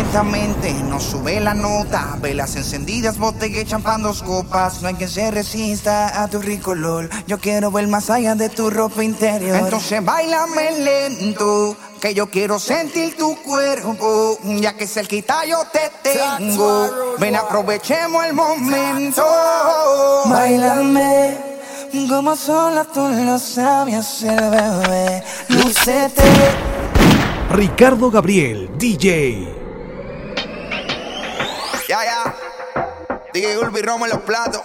Lentamente nos sube la nota, velas encendidas, botella y champán dos copas. No hay quien se resista a tu rico olor. Yo quiero ver más allá de tu ropa interior. Entonces bailame lento, que yo quiero sentir tu cuerpo. Ya que cerquita yo te tengo. Ven, aprovechemos el momento. Bailame como sola tú lo sabías el bebé. Lucete. Ricardo Gabriel, DJ. Ya, ya. DJ Ulvi Romo en los platos.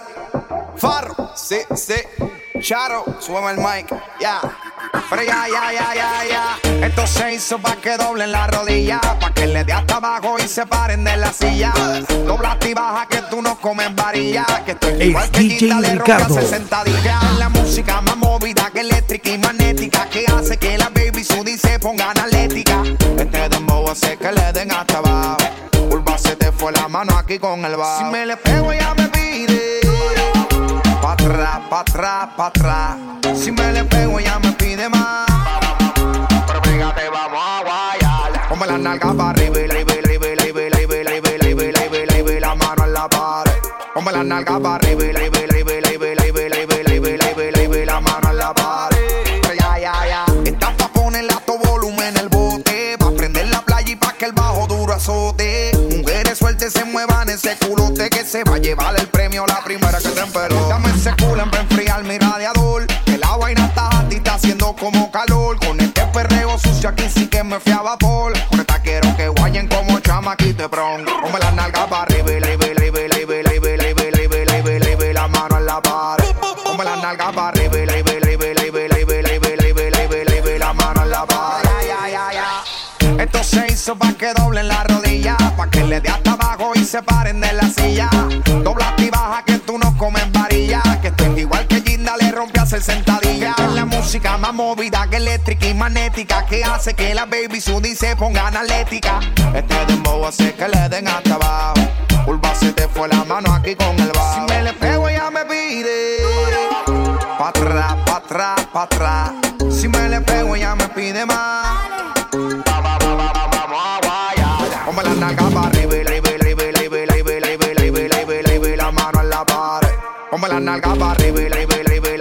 Farro, sí, sí. Charo, súbeme el mic. Ya. Pero ya, ya, ya, ya, ya. Esto se hizo pa' que doblen la rodilla. Pa' que le dé hasta abajo y se paren de la silla. Dobla y baja que tú no comes varilla. Que estoy Es igual que Ricardo. rompe 60 días. La música más movida que eléctrica y magnética. Que hace que la baby Sudi se ponga analética que dembow hace que le den hasta abajo. Urba se te fue la mano aquí con el bajo. Si me le pego ella me pide. Pa' atrás, pa' atrás, pa' atrás. Si me le pego ella me pide más. Pero fíjate, vamos a guayar. Ponme las nalgas para arriba y arriba y arriba arriba arriba arriba arriba la mano en la pared. Ponme las nalgas para arriba más movida que eléctrica y magnética, que hace que la baby Sudi se ponga analética. Este dembow hace que le den hasta abajo. Urba se te fue la mano aquí con el bajo. Si me le pego ella me pide. Pa' atrás, pa' atrás, pa' atrás. Si me le pego ella me pide más. Ponme la nalga para arriba la, y la, y la, y la, y la, mano en la pared. Ponme la nalga para arriba la,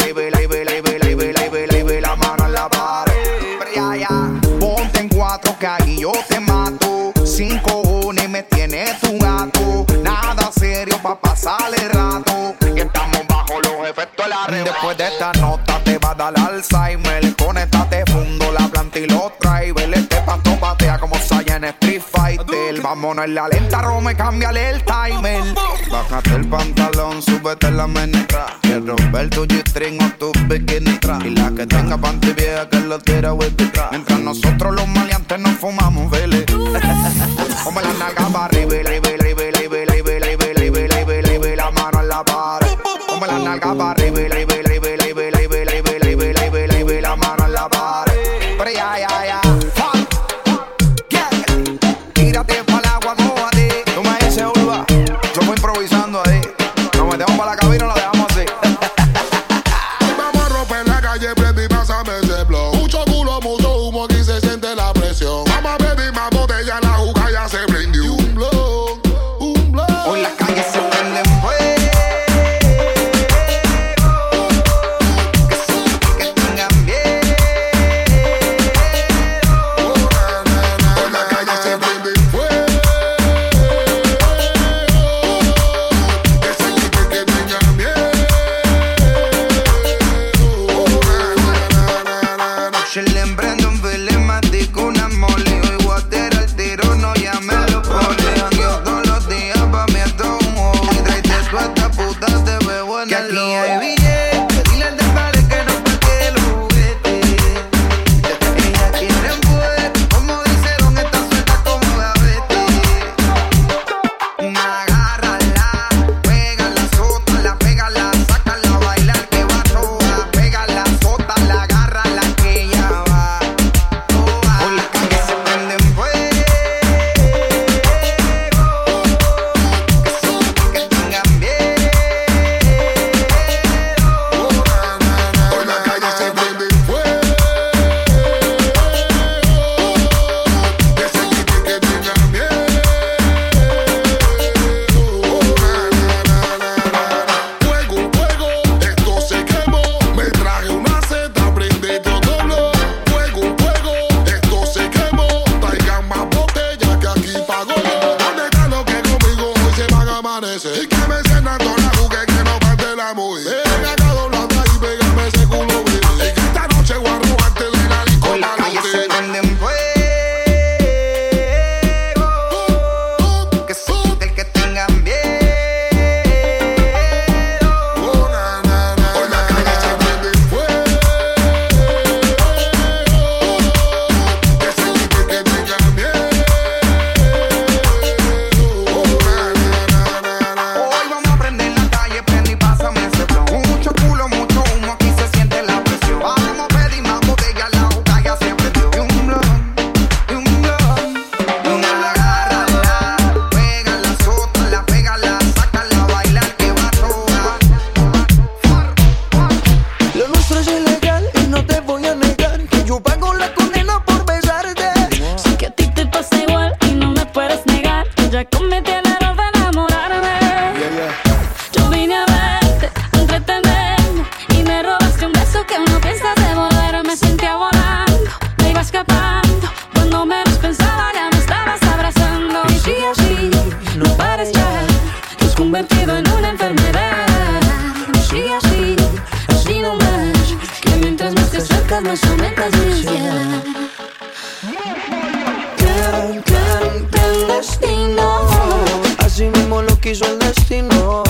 ahí yo te mato. Sin cojones me tiene tu gato. Nada serio pa' pasarle rato. Y estamos bajo los efectos de la Después de esta nota te va a dar Alzheimer. Conéctate, fundo la planta y los drivers. Este pasto patea como Saiyan Street. Vámonos en la lenta, Rome, cámbiale el timer. Bájate el pantalón, súbete la menestra. Quiero ver tu G-string o tu bikini. Y la que tenga panty vieja que lo tira crack. Mientras nosotros los maleantes nos fumamos, vele. Ponme la nalga para arriba, la, y la, y la, y la, y la, mano en la pared. Ponme la nalga para arriba, y convertido en una enfermedad. Así, así, así nomás. Que mientras más te acercas, más aumentas mi ansiedad. Tan, tan, tan destino. Así mismo lo quiso el destino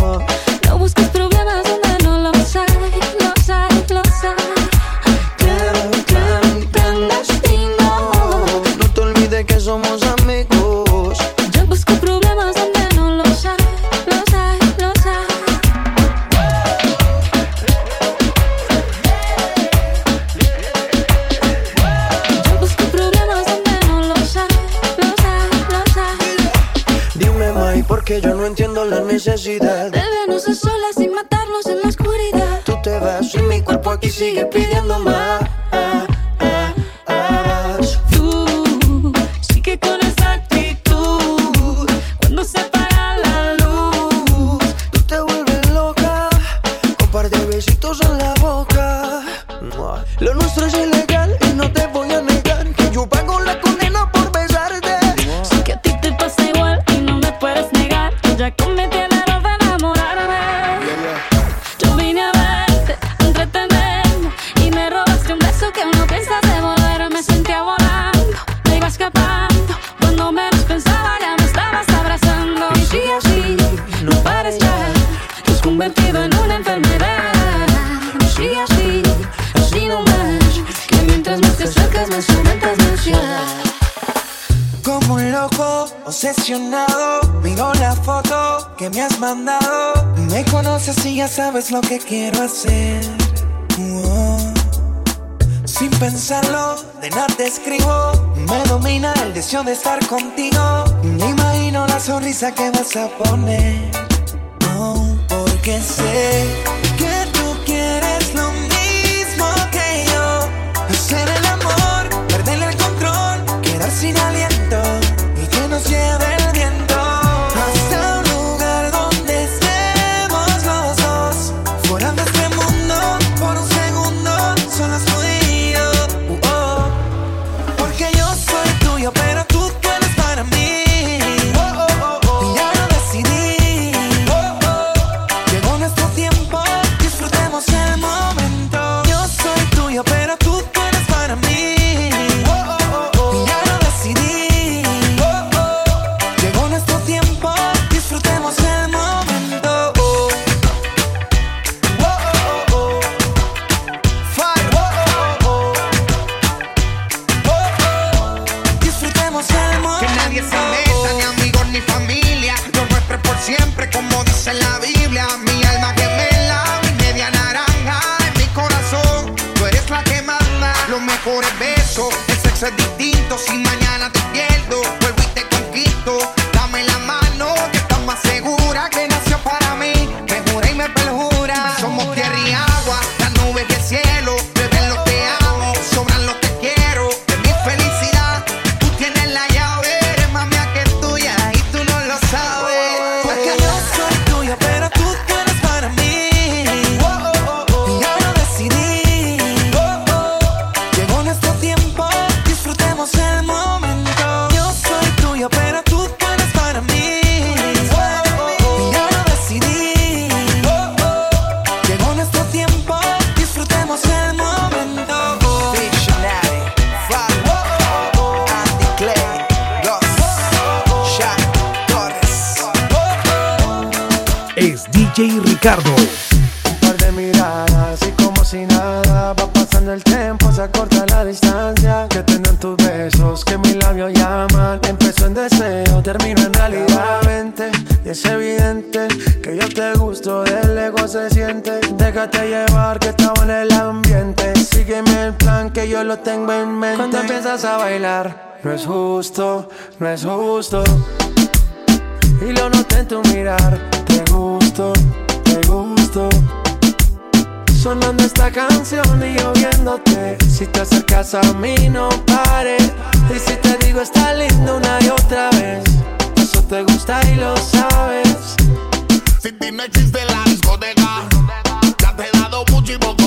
Ya sabes lo que quiero hacer. Sin pensarlo, de nada te escribo. Me domina el deseo de estar contigo. Me imagino la sonrisa que vas a poner. Oh, porque sé que DJ Ricardo. Un par de miradas y como si nada va pasando el tiempo, se acorta la distancia que tienen tus besos, que mis labios llaman. Empezó en deseo, termino en realidad. Vente, es evidente que yo te gusto, del ego se siente. Déjate llevar que estaba en el ambiente. Sígueme el plan que yo lo tengo en mente. Cuando empiezas a bailar, no es justo, no es justo y lo noté en tu mirar. Te gusto, te gusto. Sonando esta canción y yo viéndote. Si te acercas a mí, no pare. Y si te digo, está lindo una y otra vez. Eso te gusta y lo sabes. Si ti no existe la discoteca, ya te he dado mucho y poco.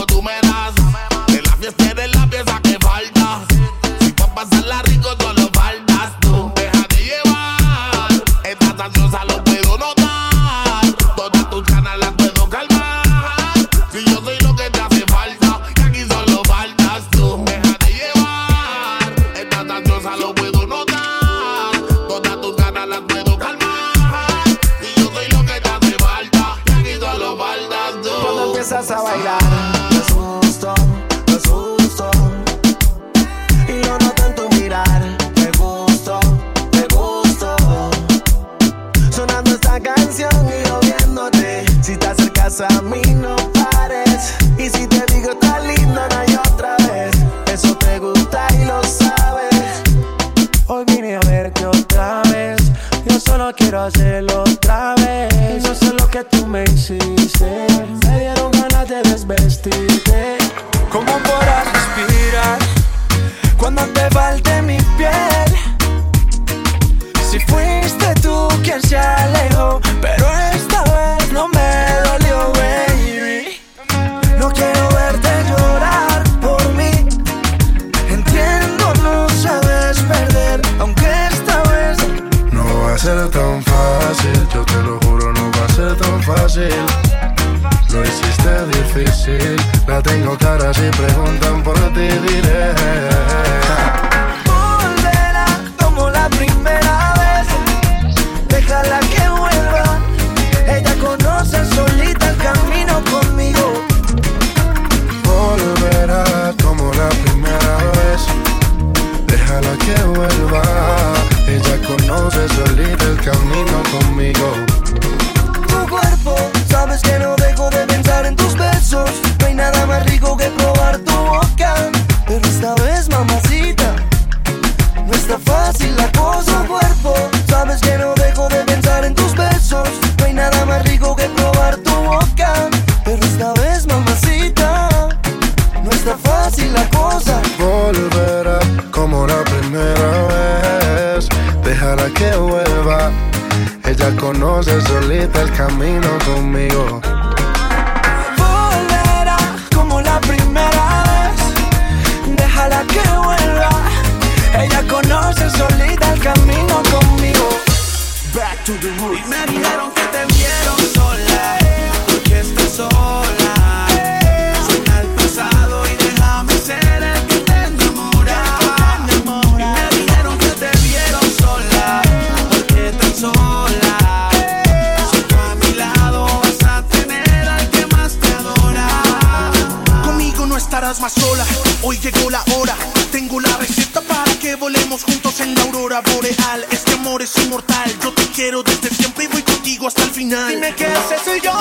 boreal. Este amor es inmortal. Yo te quiero desde siempre y voy contigo hasta el final. Dime qué es eso y yo.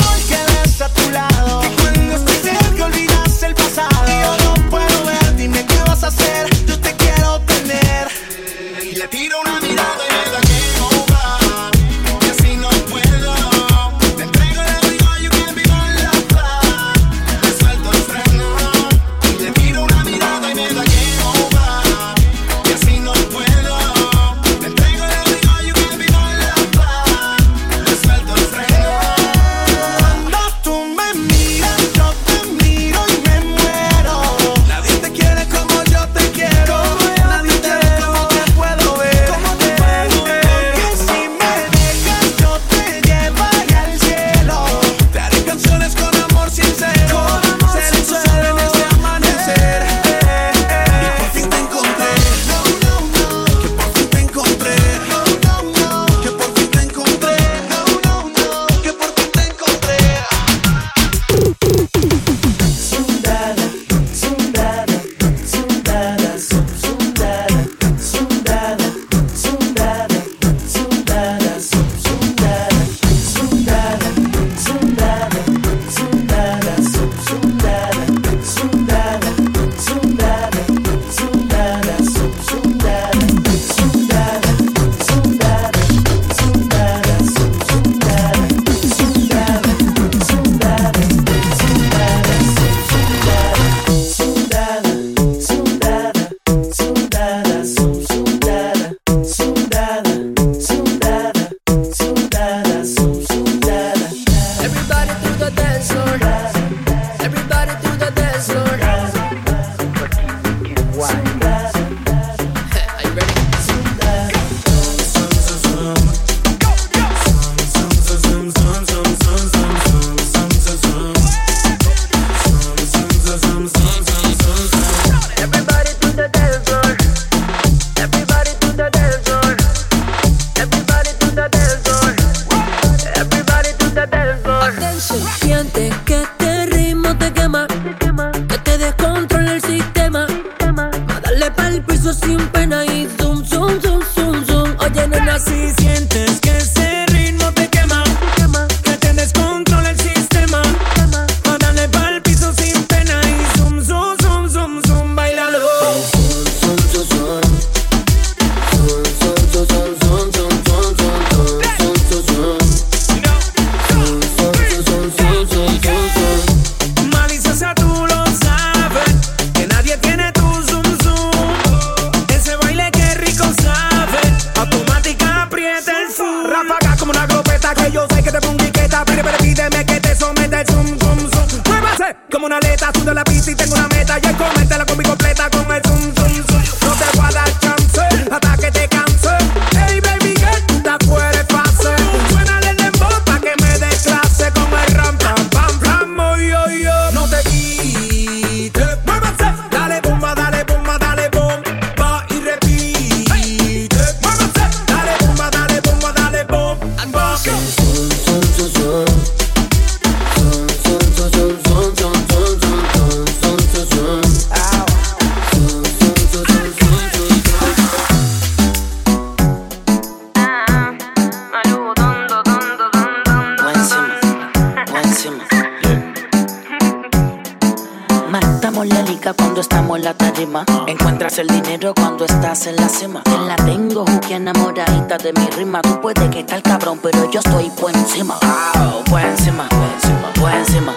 Matamos la liga cuando estamos en la tarima. Encuentras el dinero cuando estás en la cima. Te la tengo juquia enamoradita de mi rima. Tú puedes que tal cabrón, pero yo estoy por encima. Oh, por encima, por encima, por encima.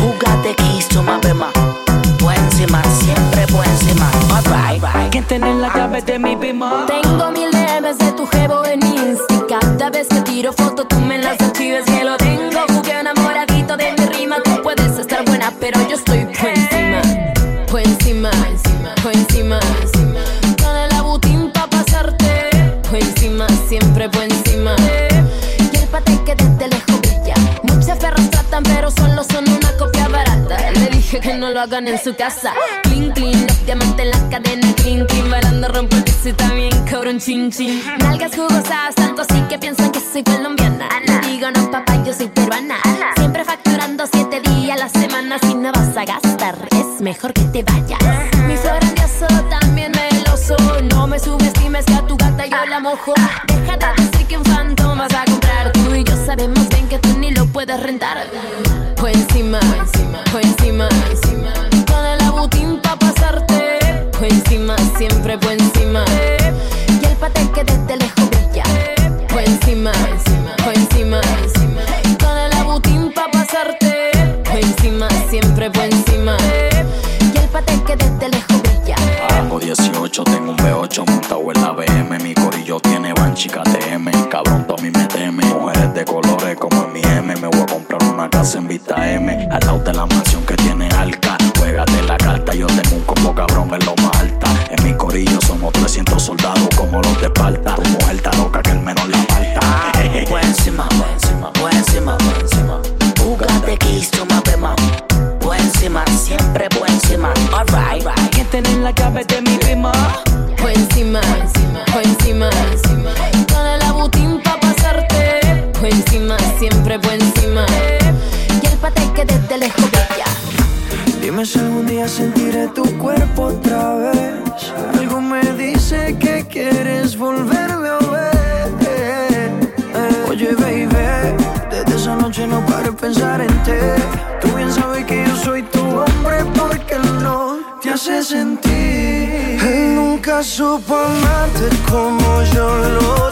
Jugate que hizo más bema. Por encima, siempre por encima. bye, right. que tener la llave de mi bima. Tengo mil DMs de tu jevo en Insta. Cada vez que tiro foto, tú me las escribes que lo tengo yo estoy por encima, por encima, por encima. Dale la butinta pa' pasarte, por encima, siempre por encima. Y el pate que desde lejos brilla. Muchas perras tratan, pero solo son una copia barata. Le dije que no lo hagan en su casa. Clean, clean, los diamantes en las cadenas. Clean, clean, barando, rompo el piso y también cobro un chin chin. Nalgas jugosas, tanto así que piensan que soy colombiana. No digo no, papá, yo soy peruana. Siempre facturando siete días a la mejor que te vayas. Mi flor grandioso también meloso. No me subes subestimes que a tu gata yo la mojo. Ah. Deja de decir que un fandom vas a comprar. Tú y yo sabemos bien que tú ni lo puedes rentar. Fue encima, fue encima, fue encima. Con el abutín pa' pasarte. Fue encima, siempre fue encima. Eh. Y el pate que desde lejos brilla. Eh. Fue encima. de la mansión. supo amarte como yo lo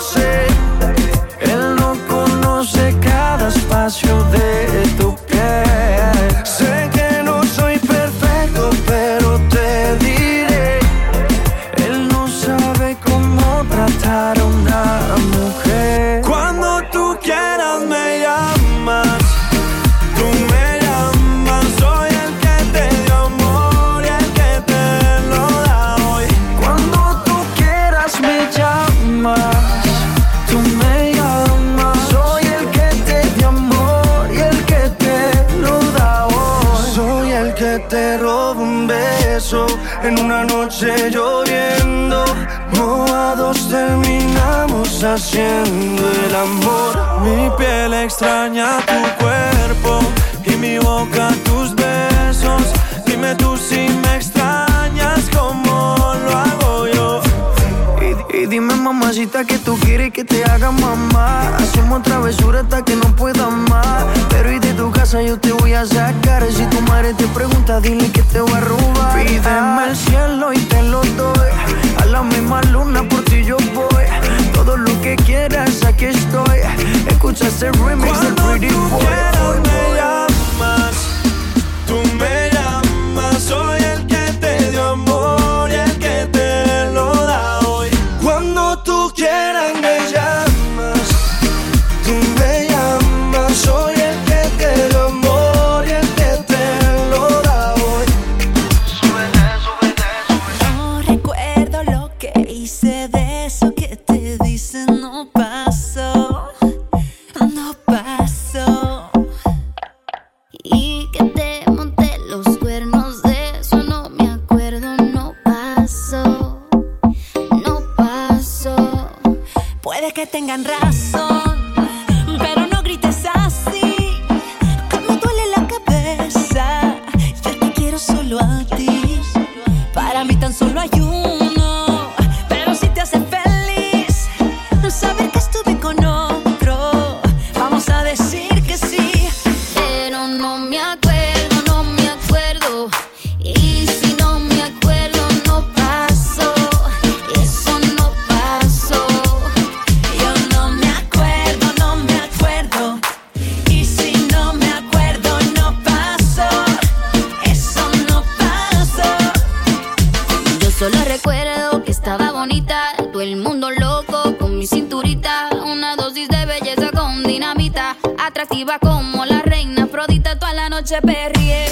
atractiva como la reina. Afrodita toda la noche perrié.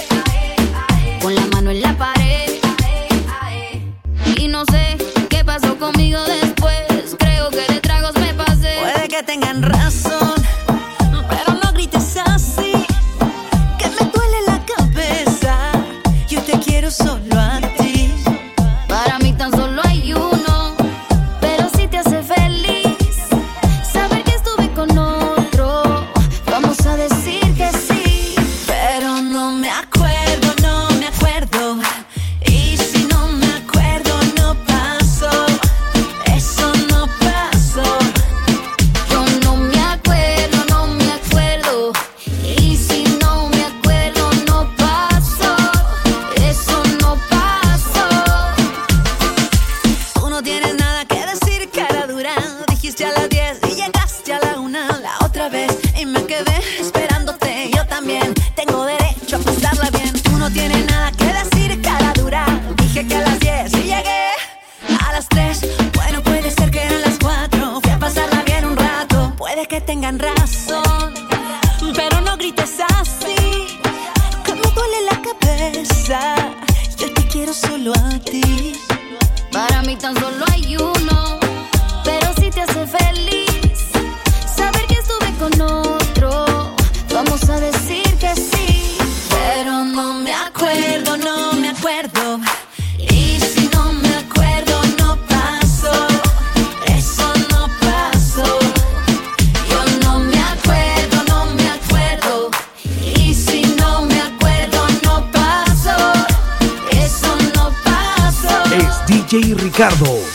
Con la mano en la pared. Y no sé qué pasó conmigo después. Creo que de tragos me pasé. Puede que tengan razón. tengan razón. Pero no grites así, como duele la cabeza. Yo te quiero solo a ti. Para mí tan solo hay uno. Ricardo.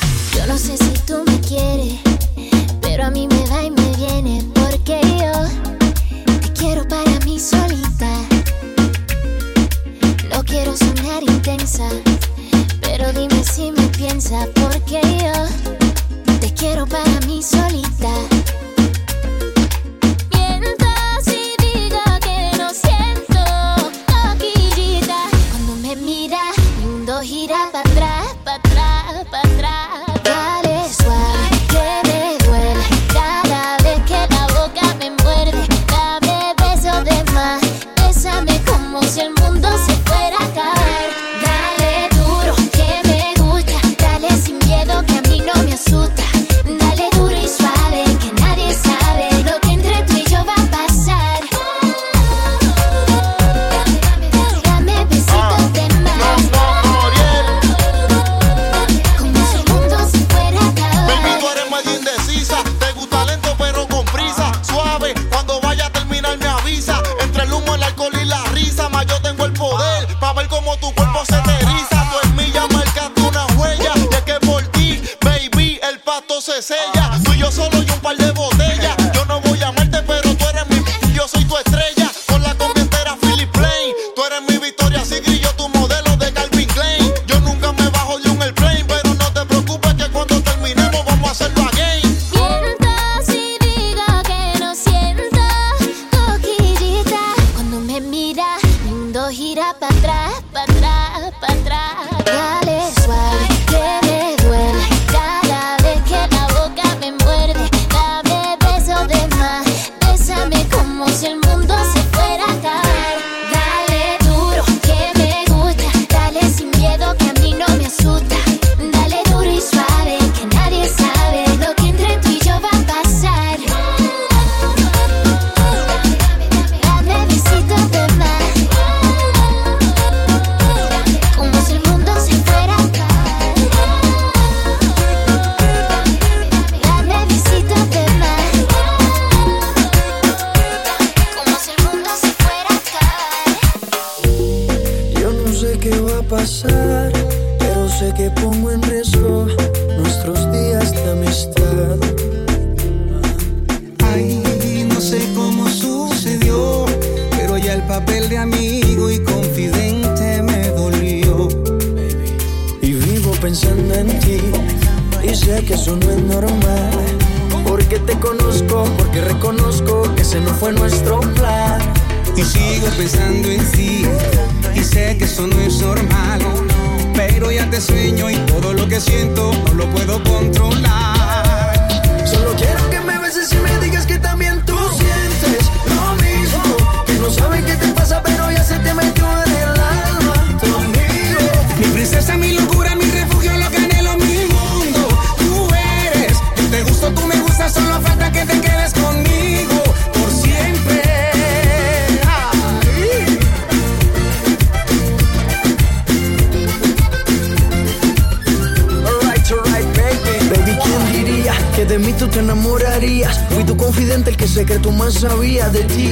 Más sabía de ti.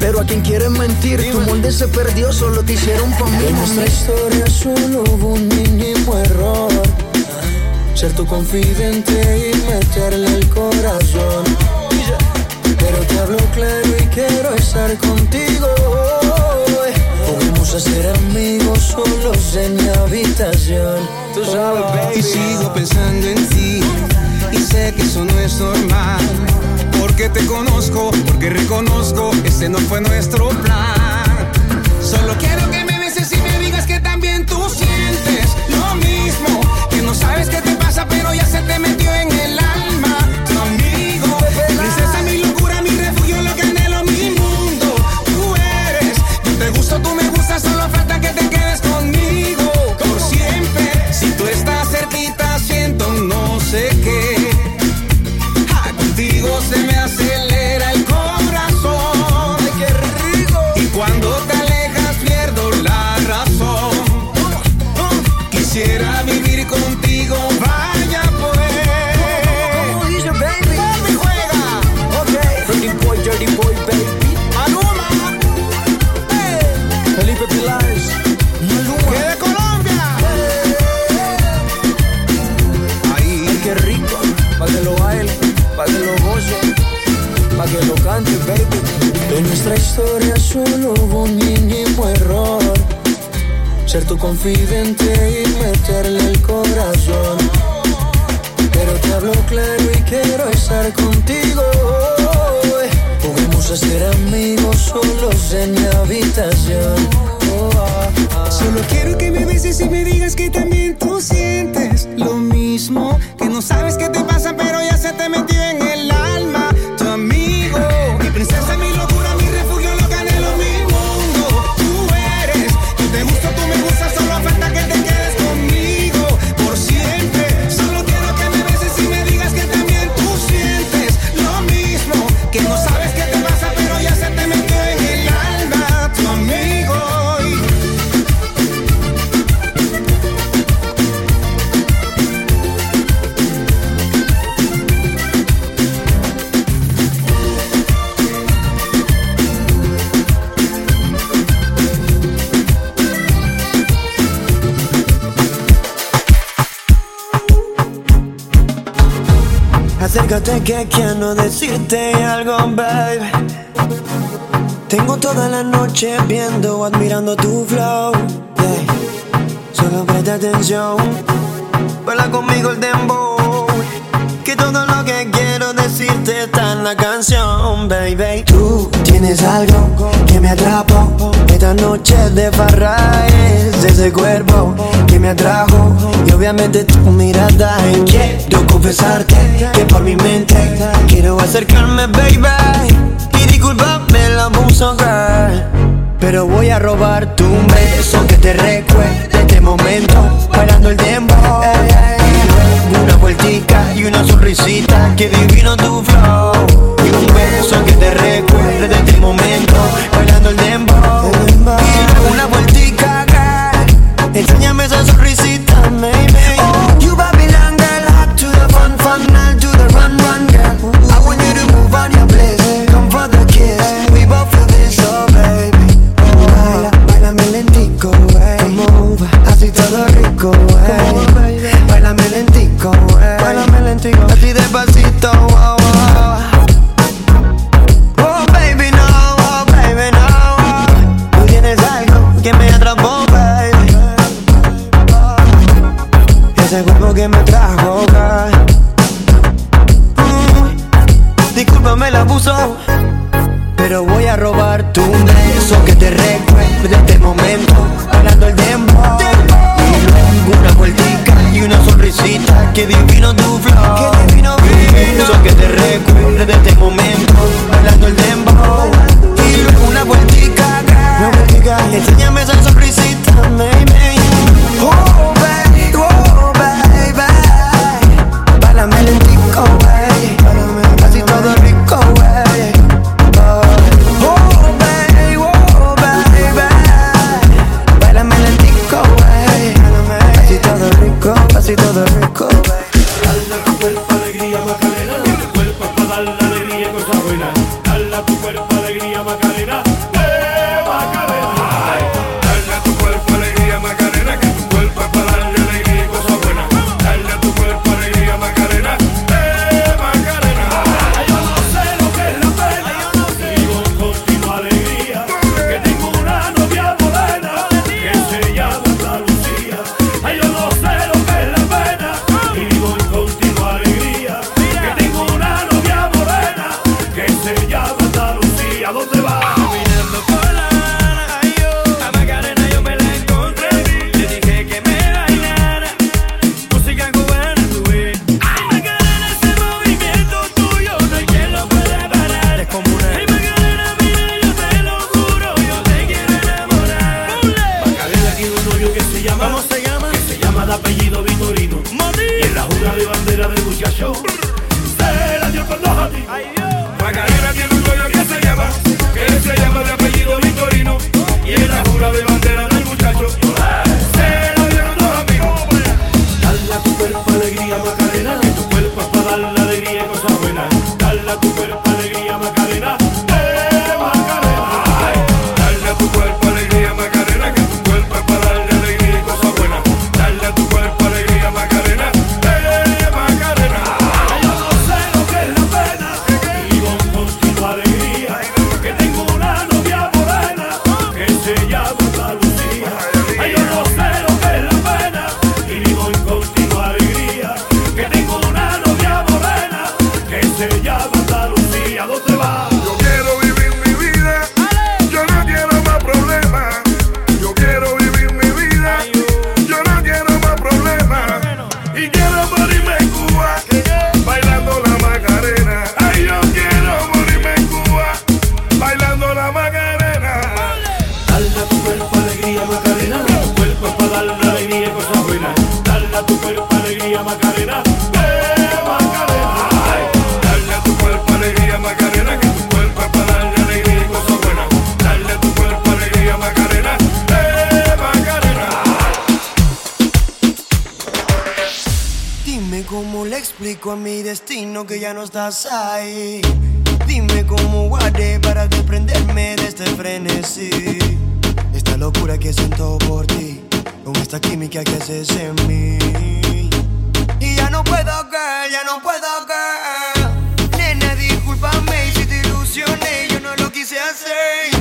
Pero a quien quieres mentir, tu molde se perdió, solo te hicieron pa' mí. En nuestra historia solo hubo un mínimo error. Ser tu confidente y meterle el corazón. Pero te hablo claro y quiero estar contigo. Podemos hacer amigos solos en mi habitación. Tú sabes, baby. Y sigo pensando en ti y sé que eso no es normal. Porque te conozco, porque reconozco ese no fue nuestro plan. Solo quiero que me beses y me digas que también tú sientes lo mismo. Que no sabes qué te pasa, pero ya se te metió en Ser tu que quiero decirte algo, baby. Tengo toda la noche viendo, admirando tu flow. yeah. Solo presta atención, baila conmigo el dembow. Que todo lo que quiero decirte está en la canción, baby. Tú tienes algo que me atrapó. Esta noche de farra es ese cuerpo que me atrajo. Y obviamente tu mirada. Y quiero confesarte que por mi mente quiero acercarme, baby. Y disculpame abuso, girl. Pero voy a robarte un beso que te recuerde este momento Bailando el luego una y una sonrisita Que divino tu flow. Y un beso que te recuerde este momento así todo rico. Dime cómo guardé para desprenderme de este frenesí. Esta locura que siento por ti, con esta química que haces en mí. Y ya no puedo, girl, ya no puedo, girl. Nena, discúlpame si te ilusioné, yo no lo quise hacer.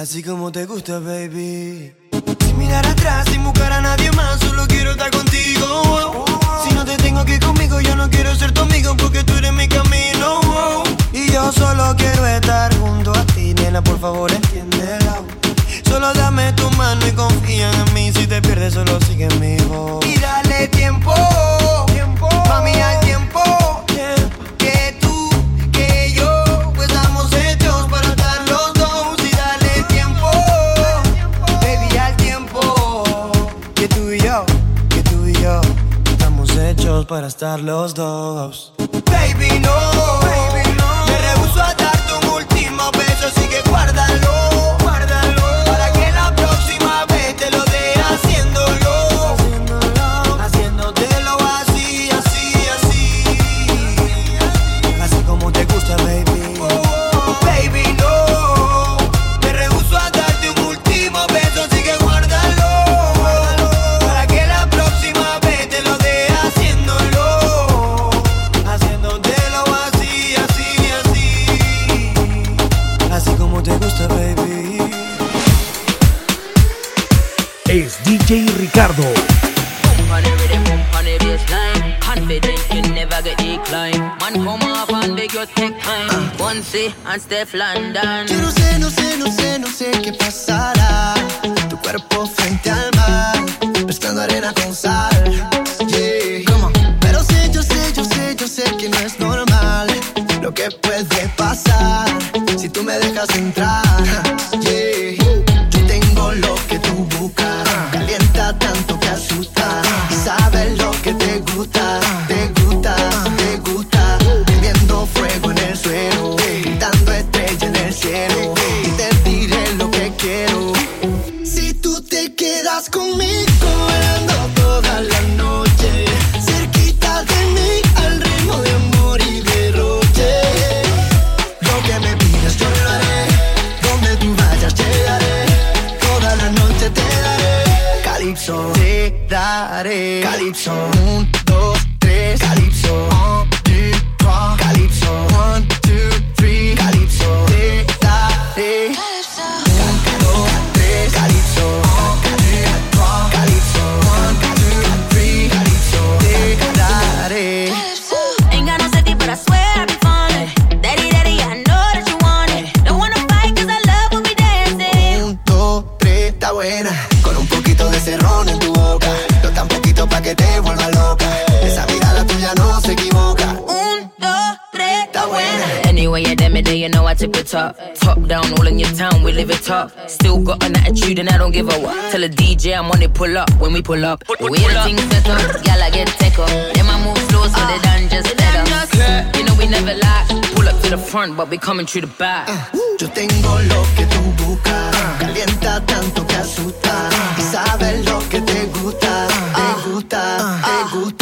así como te gusta, baby. Sin mirar atrás, sin buscar a nadie más, solo quiero estar contigo. Si no te tengo aquí conmigo, yo no quiero ser tu amigo porque tú eres mi camino. Y yo solo quiero estar junto a ti, nena, por favor, entiéndela. Solo dame tu mano y confía en mí. Si te pierdes, solo sigue en mi voz. Y dale tiempo. para estar los dos. Baby, no. Messi and Steph London. Yo no sé, no sé, no sé, no sé qué pasará. pull just You know we never. Pull up to the front, but we coming through the back. Yo tengo lo que tú buscas, calienta tanto que asusta. Y sabes lo que te gusta, te gusta, te gusta.